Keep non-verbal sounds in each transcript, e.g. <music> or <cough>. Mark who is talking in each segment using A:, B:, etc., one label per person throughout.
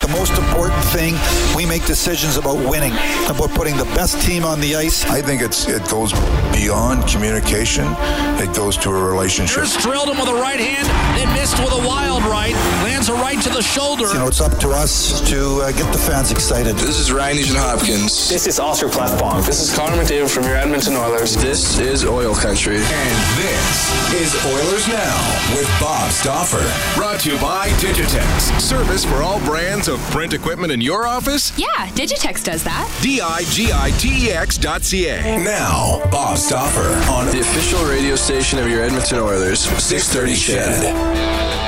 A: The most important thing, we make decisions about winning, about putting the best team on the ice.
B: I think it's it goes beyond communication. It goes to a relationship.
C: Here's drilled him with a right hand, then missed with a wild right. Lands a right to the shoulder.
A: You know, it's up to us to uh, get the fans excited.
D: This is Ryan Nugent-Hopkins.
E: This is Oscar Klefbom.
F: This is Connor McDavid from your Edmonton Oilers.
D: This is Oil Country.
G: And this is Oilers Now with Bob Stauffer. Brought to you by Digitex. Service for all brands of print equipment in your office?
H: Yeah, Digitex does that.
G: D-I-G-I-T-E-X dot C-A. Now, Bob Stauffer on
D: the official radio station of your Edmonton Oilers, 630 CHED.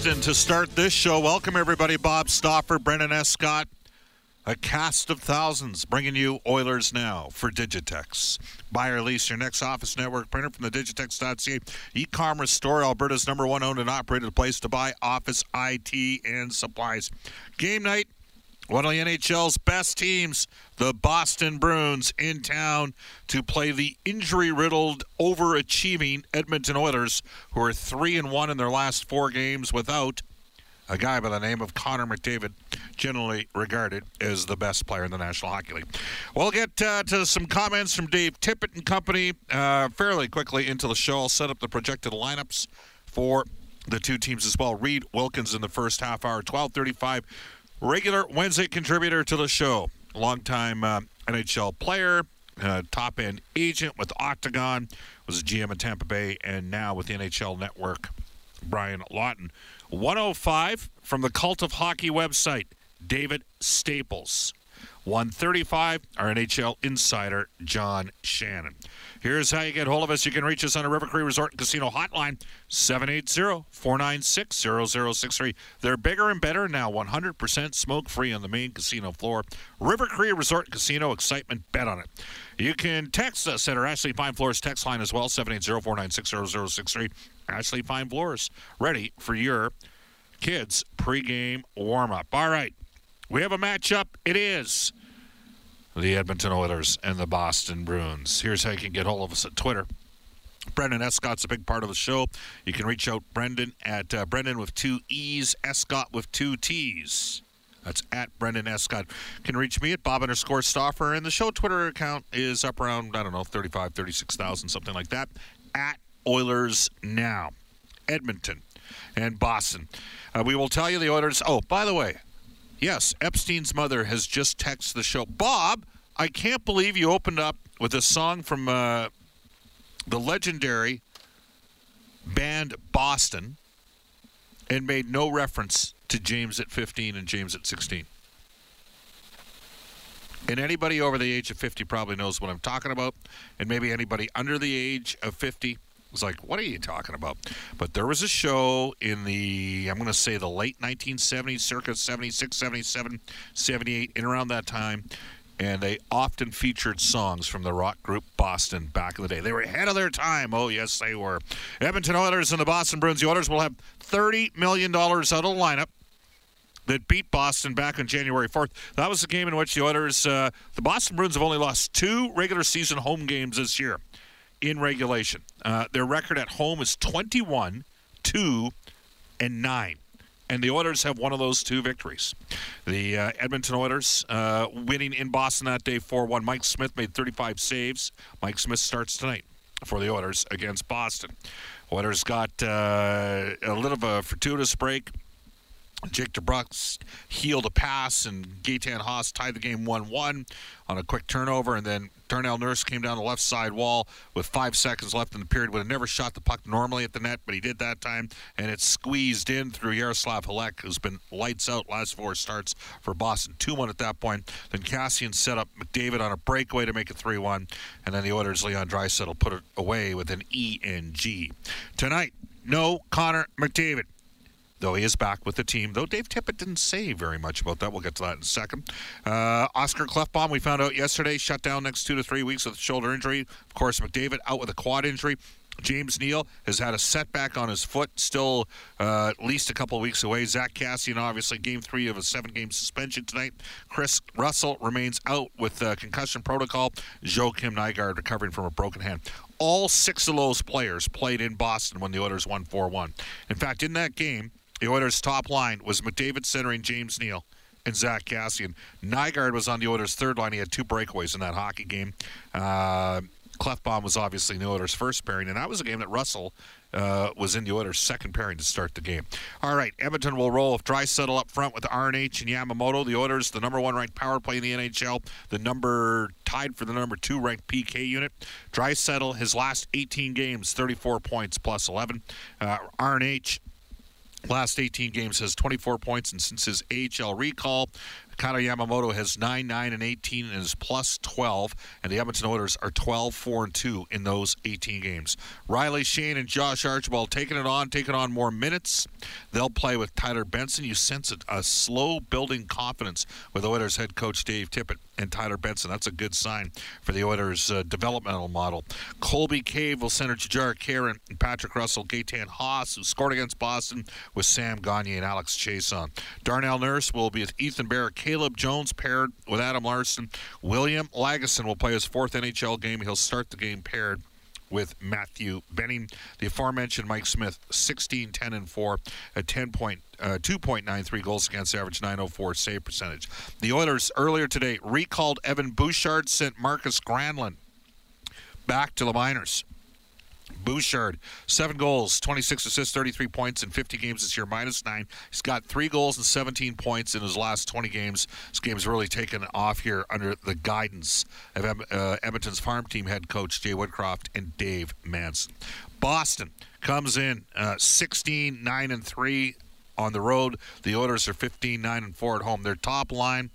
I: Boston to start this show. Welcome, everybody. Bob Stauffer, Brendan Escott, a cast of thousands bringing you Oilers Now for Digitex. Buy or lease your next office network printer from the Digitex.ca e-commerce store, Alberta's number one owned and operated place to buy office IT and supplies. Game night one of the NHL's best teams, the Boston Bruins, in town to play the injury-riddled, overachieving Edmonton Oilers, who are three and one in their last four games without a guy by the name of Connor McDavid, generally regarded as the best player in the National Hockey League. We'll get uh, to some comments from Dave Tippett and company uh, fairly quickly into the show. I'll set up the projected lineups for the two teams as well. Reed Wilkins in the first half hour, 1235 regular Wednesday contributor to the show, longtime uh, NHL player, uh, top end agent with Octagon, was a GM at Tampa Bay, and now with the NHL Network, Brian Lawton. 105 from the Cult of Hockey website, David Staples. 135, our NHL insider, John Shannon. Here's how you get hold of us. You can reach us on a River Cree Resort and Casino hotline, 780-496-0063. They're bigger and better now, 100% smoke-free on the main casino floor. River Cree Resort Casino, excitement, bet on it. You can text us at our Ashley Fine Floors text line as well, 780-496-0063. Ashley Fine Floors, ready for your kids' pregame warm-up. All right, we have a matchup. It is the Edmonton Oilers and the Boston Bruins. Here's how you can get hold of us at Twitter. Brendan Escott's a big part of the show. You can reach out Brendan at uh, Brendan with two E's, Escott with two T's. That's at Brendan Escott. Can reach me at Bob underscore Stauffer. and the show Twitter account is up around, I don't know, 35, 36,000, something like that. At Oilers Now. Edmonton and Boston. Uh, we will tell you the Oilers. Oh, by the way, Yes, Epstein's mother has just texted the show. Bob, I can't believe you opened up with a song from uh, the legendary band Boston and made no reference to James at 15 and James at 16. And anybody over the age of 50 probably knows what I'm talking about. And maybe anybody under the age of 50 was like, what are you talking about? But there was a show in the, I'm going to say the late 1970s, circa 76, 77, 78, in around that time. And they often featured songs from the rock group Boston back in the day. They were ahead of their time. Oh, yes, they were. Edmonton Oilers and the Boston Bruins. The Oilers will have $30 million out of the lineup that beat Boston back on January 4th. That was the game in which the Oilers, uh, the Boston Bruins have only lost two regular season home games this year in regulation. Uh, their record at home is 21, 2, and 9. And the Oilers have one of those two victories. The uh, Edmonton Oilers uh, winning in Boston that day 4 1. Mike Smith made 35 saves. Mike Smith starts tonight for the Oilers against Boston. Oilers got uh, a little of a fortuitous break. Jake DeBrusk healed a pass, and Gaetan Haas tied the game 1 1 on a quick turnover. And then Darnell Nurse came down the left side wall with five seconds left in the period. Would have never shot the puck normally at the net, but he did that time, and it squeezed in through Yaroslav Halak, who's been lights out last four starts for Boston. 2 1 at that point. Then Kassian set up McDavid on a breakaway to make it 3 1, and then the Oilers' Leon Draisaitl put it away with an E and G. Tonight, no Connor McDavid though he is back with the team. Though Dave Tippett didn't say very much about that. We'll get to that in a second. Uh, Oscar Klefbom, we found out yesterday, shut down next two to three weeks with a shoulder injury. Of course, McDavid out with a quad injury. James Neal has had a setback on his foot, still uh, at least a couple weeks away. Zack Kassian, obviously, game three of a seven game suspension tonight. Chris Russell remains out with uh, concussion protocol. Joakim Nygard recovering from a broken hand. All six of those players played in Boston when the Oilers won 4 1. In fact, in that game, the Oilers' top line was McDavid centering James Neal and Zach Kassian. Nygard was on the Oilers' third line. He had two breakaways in that hockey game. Uh, Klefbom was obviously the Oilers' first pairing, and that was a game that Russell uh, was in the Oilers' second pairing to start the game. All right, Edmonton will roll with Draisaitl up front with RNH and Yamamoto. The Oilers, the number one ranked power play in the NHL, the number tied for the number two ranked PK unit. Draisaitl his last 18 games, 34 points plus 11. Uh, RNH last 18 games has 24 points, and since his AHL recall, Kailer Yamamoto has 9, 9, and 18 and is plus 12, and the Edmonton Oilers are 12, 4, and 2 in those 18 games. Riley Sheahan and Josh Archibald taking it on, taking on more minutes. They'll play with Tyler Benson. You sense a, a slow building confidence with Oilers head coach Dave Tippett and Tyler Benson. That's a good sign for the Oilers' uh, developmental model. Colby Cave will center Jujhar Khaira and Patrick Russell, Gaetan Haas, who scored against Boston, with Sam Gagner and Alex Chiasson. Darnell Nurse will be with Ethan Bear, Caleb Jones paired with Adam Larsson. William Lagesson will play his fourth NHL game. He'll start the game paired with Matthew Benning. The aforementioned Mike Smith, 16, 10, and 4, a 10 point, uh, 2.93 goals against average, 904 save percentage. The Oilers earlier today recalled Evan Bouchard, sent Markus Granlund back to the minors. Bouchard, seven goals, 26 assists, 33 points in 50 games this year, minus nine. He's got three goals and 17 points in his last 20 games. This game's really taken off here under the guidance of uh, Edmonton's farm team head coach Jay Woodcroft and Dave Manson. Boston comes in uh, 16, 9, and 3 on the road. The Oilers are 15, 9, and 4 at home. Their top line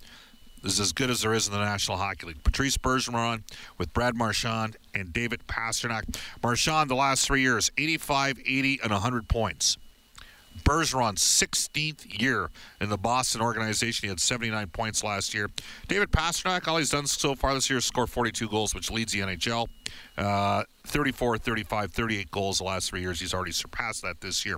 I: is as good as there is in the National Hockey League. Patrice Bergeron with Brad Marchand and David Pastrnak. Marchand, the last three years, 85, 80, and 100 points. Bergeron's 16th year in the Boston organization. He had 79 points last year. David Pastrnak, all he's done so far this year is score 42 goals, which leads the NHL. Uh, 34, 35, 38 goals the last three years. He's already surpassed that this year.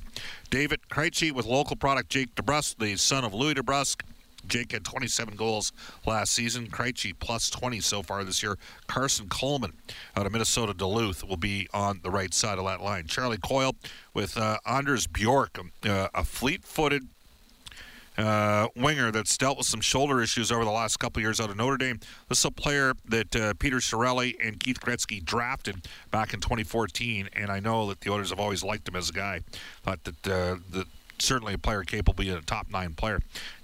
I: David Krejci with local product Jake DeBrusk, the son of Louis DeBrusk. Jake had 27 goals last season. Krejci plus 20 so far this year. Karson Kuhlman out of Minnesota Duluth will be on the right side of that line. Charlie Coyle with uh, Anders Bjork, uh, a fleet-footed uh, winger that's dealt with some shoulder issues over the last couple years out of Notre Dame. This is a player that uh, Peter Chiarelli and Keith Gretzky drafted back in 2014, and I know that the Oilers have always liked him as a guy. Thought that uh, the certainly a player capable of being a top nine player.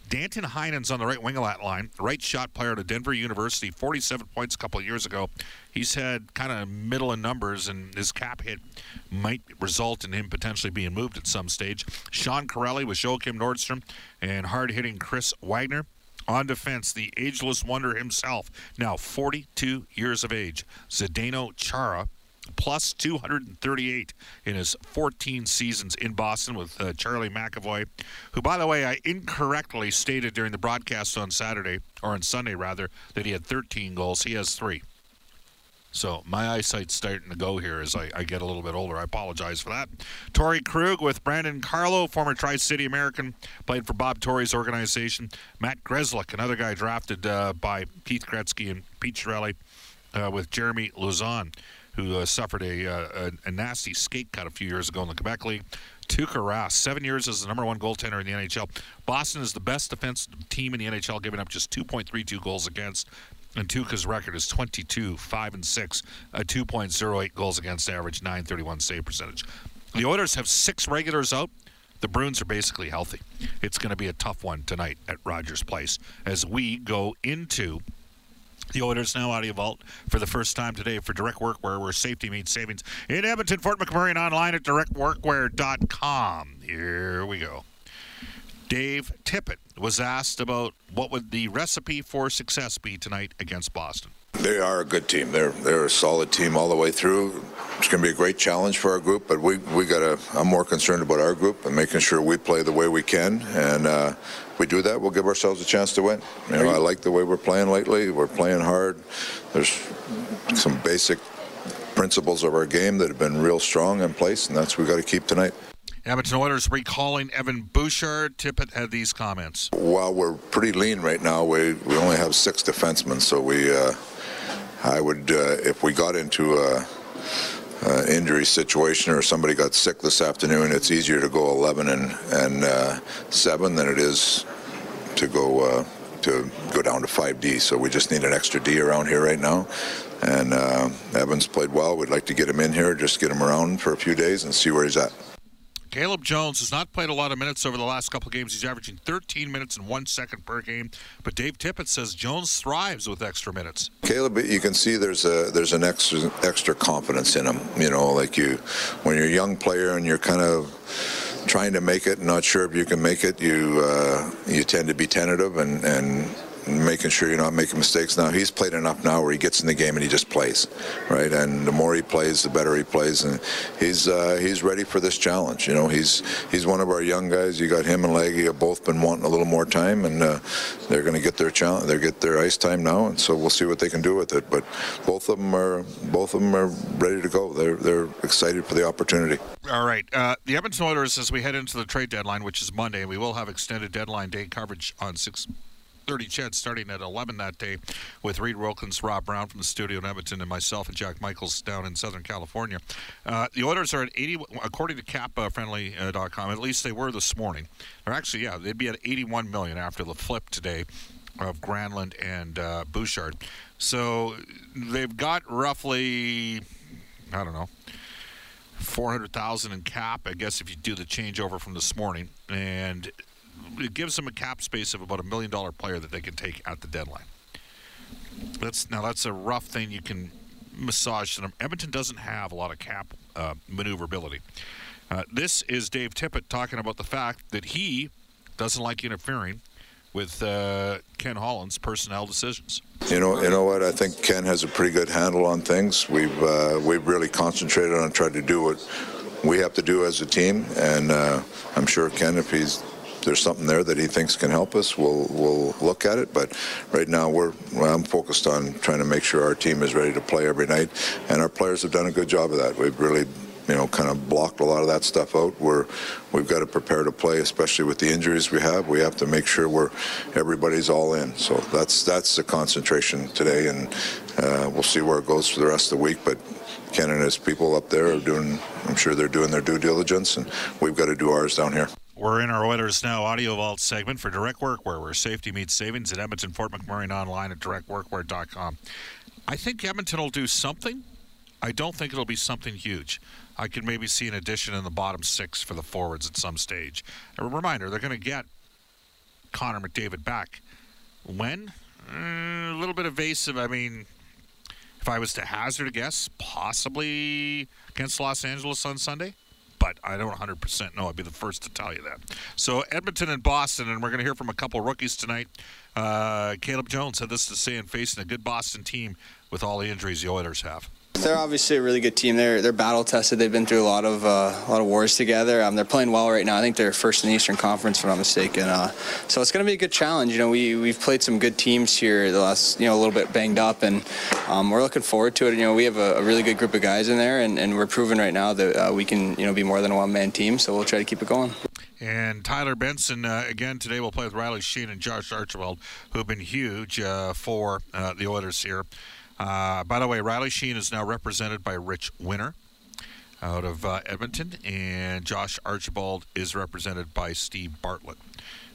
I: Danton Heinen's on the right wing of that line, right shot player to Denver University, 47 points a couple of years ago. He's had kind of middle in numbers, and his cap hit might result in him potentially being moved at some stage. Sean Kuraly with Joakim Nordstrom and hard hitting Chris Wagner. On defense, the ageless wonder himself, now 42 years of age, Zdeno Chara plus 238 in his 14 seasons in Boston with uh, Charlie McAvoy, who, by the way, I incorrectly stated during the broadcast on Saturday, or on Sunday rather, that he had 13 goals. He has three. So my eyesight's starting to go here as I, I, get a little bit older. I apologize for that. Torey Krug with Brandon Carlo, former Tri City American, played for Bob Tory's organization. Matt Grzelcyk, another guy drafted uh, by Keith Gretzky and Pete Chiarelli, uh, with Jeremy Lauzon who uh, suffered a, uh, a, a, nasty skate cut a few years ago in the Quebec League. Tuukka Rask, seven years as the number one goaltender in the NHL. Boston is the best defense team in the NHL, giving up just 2.32 goals against. And Tuukka's record is 22, 5 and 6, a 2.08 goals against average, 931 save percentage. The Oilers have six regulars out. The Bruins are basically healthy. It's going to be a tough one tonight at Rogers Place as we go into the Oilers now out audio vault for the first time today for direct workwear where safety means savings in Edmonton, Fort McMurray, and online at directworkwear.com. Here we go. Dave Tippett was asked about what would the recipe for success be tonight against Boston.
B: They are a good team. They're they're a solid team all the way through. It's going to be a great challenge for our group, but we we got to. I'm more concerned about our group and making sure we play the way we can, and uh, if we do that, we'll give ourselves a chance to win. You know, I like the way we're playing lately. We're playing hard. There's some basic principles of our game that have been real strong in place, and that's what we got to keep tonight.
I: Edmonton Oilers recalling Evan Bouchard. Tippett had these comments.
B: While we're pretty lean right now, we, we only have six defensemen, so we, uh, I would, uh, if we got into a, a, injury situation or somebody got sick this afternoon, it's easier to go 11 and, and uh, 7 than it is to go uh, to go down to 5D. So we just need an extra D around here right now. And uh, Evans played well. We'd like to get him in here, just get him around for a few days and see where he's at.
I: Caleb Jones has not played a lot of minutes over the last couple of games. He's averaging 13 minutes and one second per game. But Dave Tippett says Jones thrives with extra minutes.
B: Caleb, you can see there's a there's an extra extra confidence in him. You know, like you, when you're a young player and you're kind of trying to make it, not sure if you can make it, you uh, you tend to be tentative and and making sure you're not making mistakes. Now he's played enough now where he gets in the game and he just plays, right? And the more he plays, the better he plays, and he's uh, he's ready for this challenge. You know, he's he's one of our young guys. You got him and Leggy have both been wanting a little more time, and uh, they're going to get their challenge. They get their ice time now, and so we'll see what they can do with it. But both of them are both of them are ready to go. They're they're excited for the opportunity.
I: All right, uh, the Edmonton Oilers as we head into the trade deadline, which is Monday, and we will have extended deadline day coverage on six 30 CHED starting at 11 that day with Reed Wilkins, Rob Brown from the studio in Edmonton, and myself and Jack Michaels down in Southern California. Uh, the Oilers are at 80, according to CapFriendly.com, at least they were this morning. Or actually, yeah, they'd be at 81 million after the flip today of Granlund and uh, Bouchard. So they've got roughly, I don't know, 400,000 in cap, I guess, if you do the changeover from this morning. And it gives them a cap space of about a million dollar player that they can take at the deadline. That's now that's a rough thing you can massage them. Edmonton doesn't have a lot of cap uh, maneuverability. Uh, this is Dave Tippett talking about the fact that he doesn't like interfering with uh, Ken Holland's personnel decisions.
B: You know, you know what? I think Ken has a pretty good handle on things. We've uh, we've really concentrated on trying to do what we have to do as a team, and uh, I'm sure Ken, if he's there's something there that he thinks can help us, we'll we'll look at it. But right now, we're I'm focused on trying to make sure our team is ready to play every night, and our players have done a good job of that. We've really you know, kind of blocked a lot of that stuff out. We're, we've got to prepare to play, especially with the injuries we have. We have to make sure we're everybody's all in. So that's that's the concentration today, and uh, we'll see where it goes for the rest of the week. But his people up there are doing. I'm sure they're doing their due diligence, and we've got to do ours down here.
I: We're in our Oilers Now audio vault segment for Direct Workwear, where safety meets savings at Edmonton, Fort McMurray, online at directworkwear.com. I think Edmonton will do something. I don't think it'll be something huge. I could maybe see an addition in the bottom six for the forwards at some stage. A reminder, they're going to get Connor McDavid back. When? Uh, a little bit evasive. I mean, if I was to hazard a guess, possibly against Los Angeles on Sunday but I don't 100% know. I'd be the first to tell you that. So Edmonton and Boston, and we're going to hear from a couple rookies tonight. Uh, Caleb Jones had this to say in facing a good Boston team with all the injuries the Oilers have.
F: They're obviously a really good team. They're they're battle tested. They've been through a lot of uh, a lot of wars together. Um, they're playing well right now. I think they're first in the Eastern Conference, if I'm not mistaken. Uh, so it's going to be a good challenge. You know, we we've played some good teams here the last you know a little bit banged up, and um, we're looking forward to it. You know, we have a, a, really good group of guys in there, and, and we're proving right now that uh, we can you know be more than a one man team. So we'll try to keep it going.
I: And Tyler Benson, uh, again, today we'll play with Riley Sheahan and Josh Archibald, who have been huge uh, for uh, the Oilers here. Uh, by the way, Riley Sheahan is now represented by Rich Winter. out of uh, Edmonton, and Josh Archibald is represented by Steve Bartlett,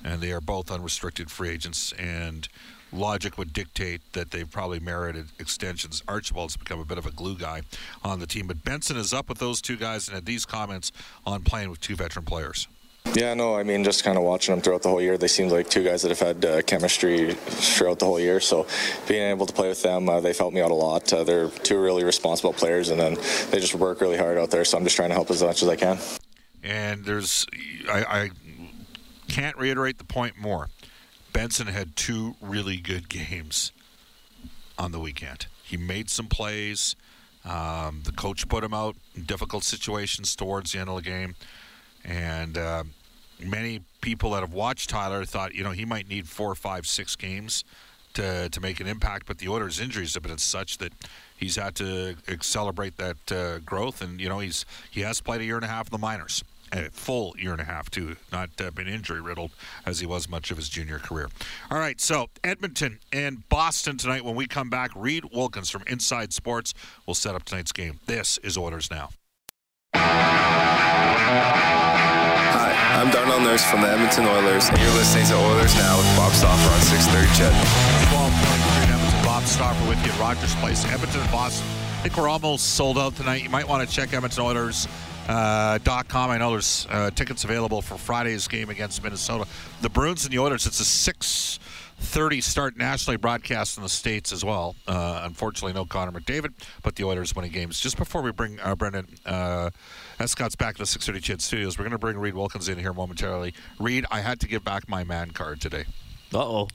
I: and they are both unrestricted free agents. And logic would dictate that they've probably merited extensions. Archibald's become a bit of a glue guy on the team, but Benson is up with those two guys and had these comments on playing with two veteran players.
E: Yeah, no, I mean, just kind of watching them throughout the whole year, they seem like two guys that have had uh, chemistry throughout the whole year. So being able to play with them, uh, they've helped me out a lot. Uh, they're two really responsible players, and then they just work really hard out there. So I'm just trying to help as much as I can.
I: And there's, I, I can't reiterate the point more. Benson had two really good games on the weekend. He made some plays. Um, the coach put him out in difficult situations towards the end of the game. And uh, many people that have watched Tyler thought, you know, he might need four, five, six games to, to make an impact. But the Oilers' injuries have been such that he's had to accelerate that uh, growth. And, you know, he's he has played a year and a half in the minors a full year and a half too, not uh, been injury riddled as he was much of his junior career. All right, so Edmonton and Boston tonight. When we come back, Reed Wilkins from Inside Sports will set up tonight's game. This is Oilers Now.
D: I'm Darnell Nurse from the Edmonton Oilers, and you're listening to Oilers Now with Bob Stauffer on 630 CHED.
I: 12 Edmonton, Bob Stauffer with you at Rogers Place, Edmonton Boston. I think we're almost sold out tonight. You might want to check Edmonton Oilers uh, .com. I know there's uh, tickets available for Friday's game against Minnesota. The Bruins and the Oilers. It's a six thirty start nationally broadcast in the states as well. Uh, unfortunately, no Connor McDavid, but the Oilers winning games. Just before we bring uh, Brendan uh, Escott's back to the six thirty CHED Studios, we're going to bring Reed Wilkins in here momentarily. Reed, I had to give back my man card today.
C: Uh-oh.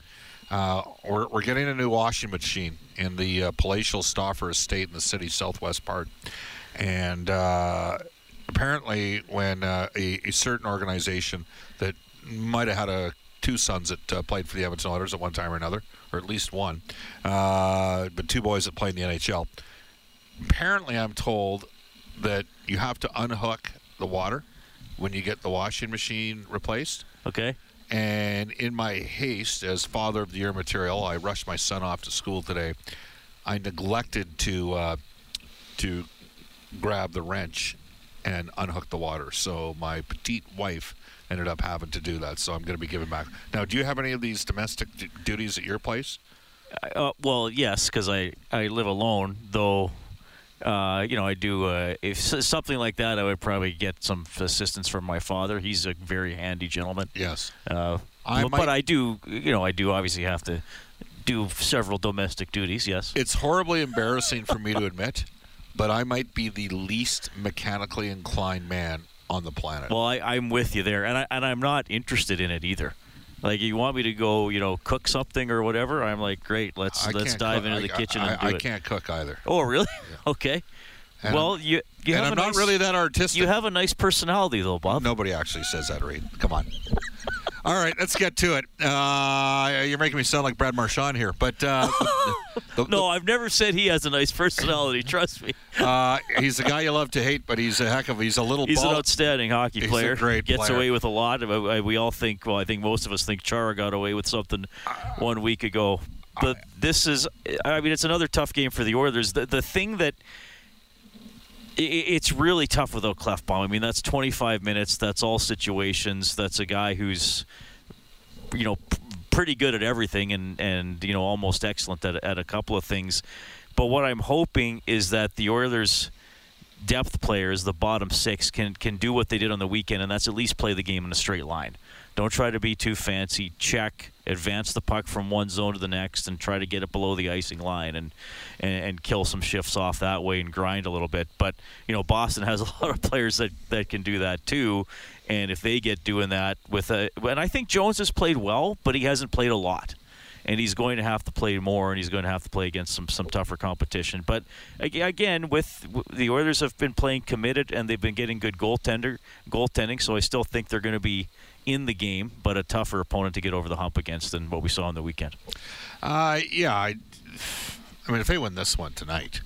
I: Uh, we're, we're getting a new washing machine in the uh, palatial Stauffer estate in the city southwest part. And uh, apparently, when uh, a, a, certain organization that might have had a two sons that uh, played for the Edmonton Oilers at one time or another, or at least one, uh, but two boys that played in the NHL. Apparently, I'm told that you have to unhook the water when you get the washing machine replaced.
C: Okay.
I: And in my haste as father of the year material, I rushed my son off to school today. I neglected to uh, to grab the wrench and unhook the water. So my petite wife ended up having to do that. So I'm going to be giving back. Now, do you have any of these domestic d- duties at your place?
C: Uh, well, yes, because I, I live alone, though. Uh, you know, I do. Uh, if something like that, I would probably get some assistance from my father. He's a very handy gentleman.
I: Yes.
C: Uh, I but, might... but I do. You know, I do obviously have to do several domestic duties. Yes.
I: It's horribly embarrassing for me to admit but I might be the least mechanically inclined man on the planet.
C: Well, I, am with you there, and I and I'm not interested in it either. Like you want me to go, you know, cook something or whatever. I'm like, great, let's I let's dive
I: cook.
C: into the
I: I,
C: kitchen
I: I,
C: and do
I: I
C: it.
I: can't cook either.
C: Oh, really? Yeah. <laughs> Okay.
I: And
C: well, you you
I: have
C: and
I: I'm
C: nice,
I: not really that artistic.
C: You have a nice personality, though, Bob.
I: Nobody actually says that, Reed. Come on. All right, let's get to it. Uh, you're making me sound like Brad Marchand here, but uh,
C: the, the, <laughs> no, I've never said he has a nice personality. <laughs> Trust me.
I: Uh, he's a guy you love to hate, but he's a heck of he's a little.
C: He's
I: ball.
C: an outstanding hockey
I: he's
C: player.
I: A great
C: Gets
I: player.
C: away with a lot. We all think. Well, I think most of us think Chara got away with something one week ago. But this is. I mean, it's another tough game for the Oilers. The the thing that it's really tough without Klefbom. I mean, that's 25 minutes. That's all situations. That's a guy who's, you know, pretty good at everything and, and you know, almost excellent at, at a couple of things. But what I'm hoping is that the Oilers' depth players, the bottom six, can can do what they did on the weekend, and that's at least play the game in a straight line. Don't try to be too fancy. Check, advance the puck from one zone to the next, and try to get it below the icing line, and, and and kill some shifts off that way and grind a little bit. But you know, Boston <laughs> has a lot of players that that can do that too, and if they get doing that with a, and I think Jones has played well, but he hasn't played a lot and he's going to have to play more, and he's going to have to play against some some tougher competition. But again, with the Oilers have been playing committed, and they've been getting good goaltender goaltending, so I still think they're going to be in the game, but a tougher opponent to get over the hump against than what we saw on the weekend.
I: Uh, yeah, I, I mean, if they win this one tonight,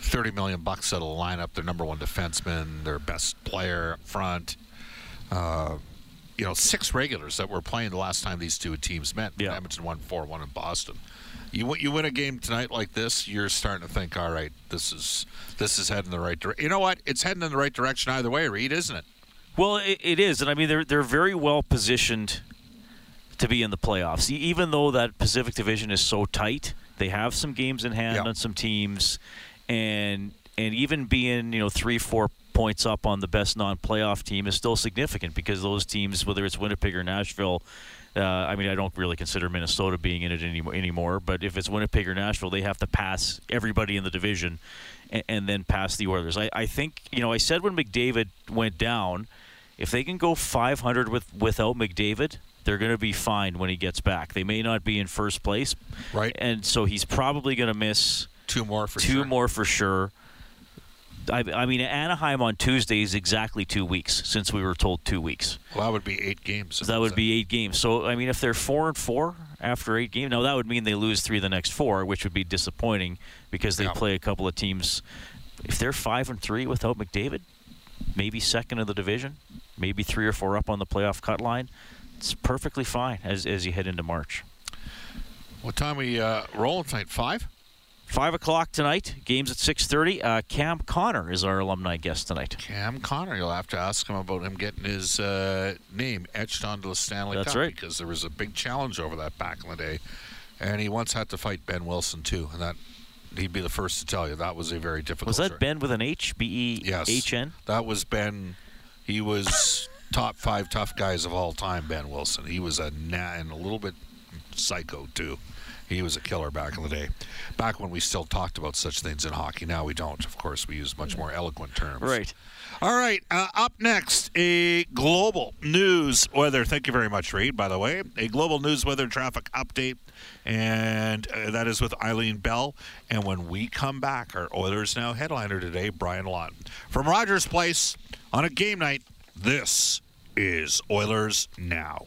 I: thirty million bucks that'll line up their number one defenseman, their best player up front. Uh, you know, six regulars that were playing the last time these two teams met.
C: Yeah.
I: Edmonton won four one in Boston. You win- you win a game tonight like this, you're starting to think, all right, this is this is heading the right direction. You know what? It's heading in the right direction either way, Reed, isn't it?
C: Well, it, it is, and I mean they're they're very well positioned to be in the playoffs. Even though that Pacific Division is so tight, they have some games in hand
I: Yeah.
C: on some teams, and and even being you know three four points up on the best non-playoff team is still significant because those teams, whether it's Winnipeg or Nashville. Uh, I mean, I don't really consider Minnesota being in it any, anymore, but if it's Winnipeg or Nashville, they have to pass everybody in the division and, and then pass the Oilers. I, I think, you know, I said when McDavid went down, if they can go 500 with without McDavid, they're going to be fine when he gets back. They may not be in first place,
I: Right.
C: And so he's probably going to miss
I: Two more for
C: two
I: sure.
C: more for sure. I, I mean, Anaheim on Tuesday is exactly two weeks since we were told two weeks.
I: Well, that would be eight games.
C: That would be eight games. So I mean, if they're four and four after eight games, now that would mean they lose three of the next four, which would be disappointing because they
I: Yeah.
C: play a couple of teams. If they're five and three without McDavid, maybe second in the division, maybe three or four up on the playoff cut line, it's perfectly fine as as you head into March.
I: What time we uh, rolling tonight? Five.
C: Five o'clock tonight. Games at six thirty. Uh, Cam Connor is our alumni guest tonight.
I: Cam Connor. You'll have to ask him about him getting his uh, name etched onto the Stanley
C: That's
I: Cup
C: right.
I: because there was a big challenge over that back in the day, and he once had to fight Behn Wilson too, and that he'd be the first to tell you that was a very difficult.
C: Was that. Ben with an H? B E
I: Yes.
C: H N.
I: That was Ben. He was <laughs> top five tough guys of all time. Behn Wilson. He was a na- and a little bit psycho too. He was a killer back in the day. Back when we still talked about such things in hockey. Now we don't. Of course, we use much more eloquent terms.
C: Right.
I: All right. Uh, up next, a global news weather. Thank you very much, Reed, by the way. A global news weather traffic update. And uh, that is with Eileen Bell. And when we come back, our Oilers Now headliner today, Brian Lawton. From Rogers Place on a game night, this is Oilers Now.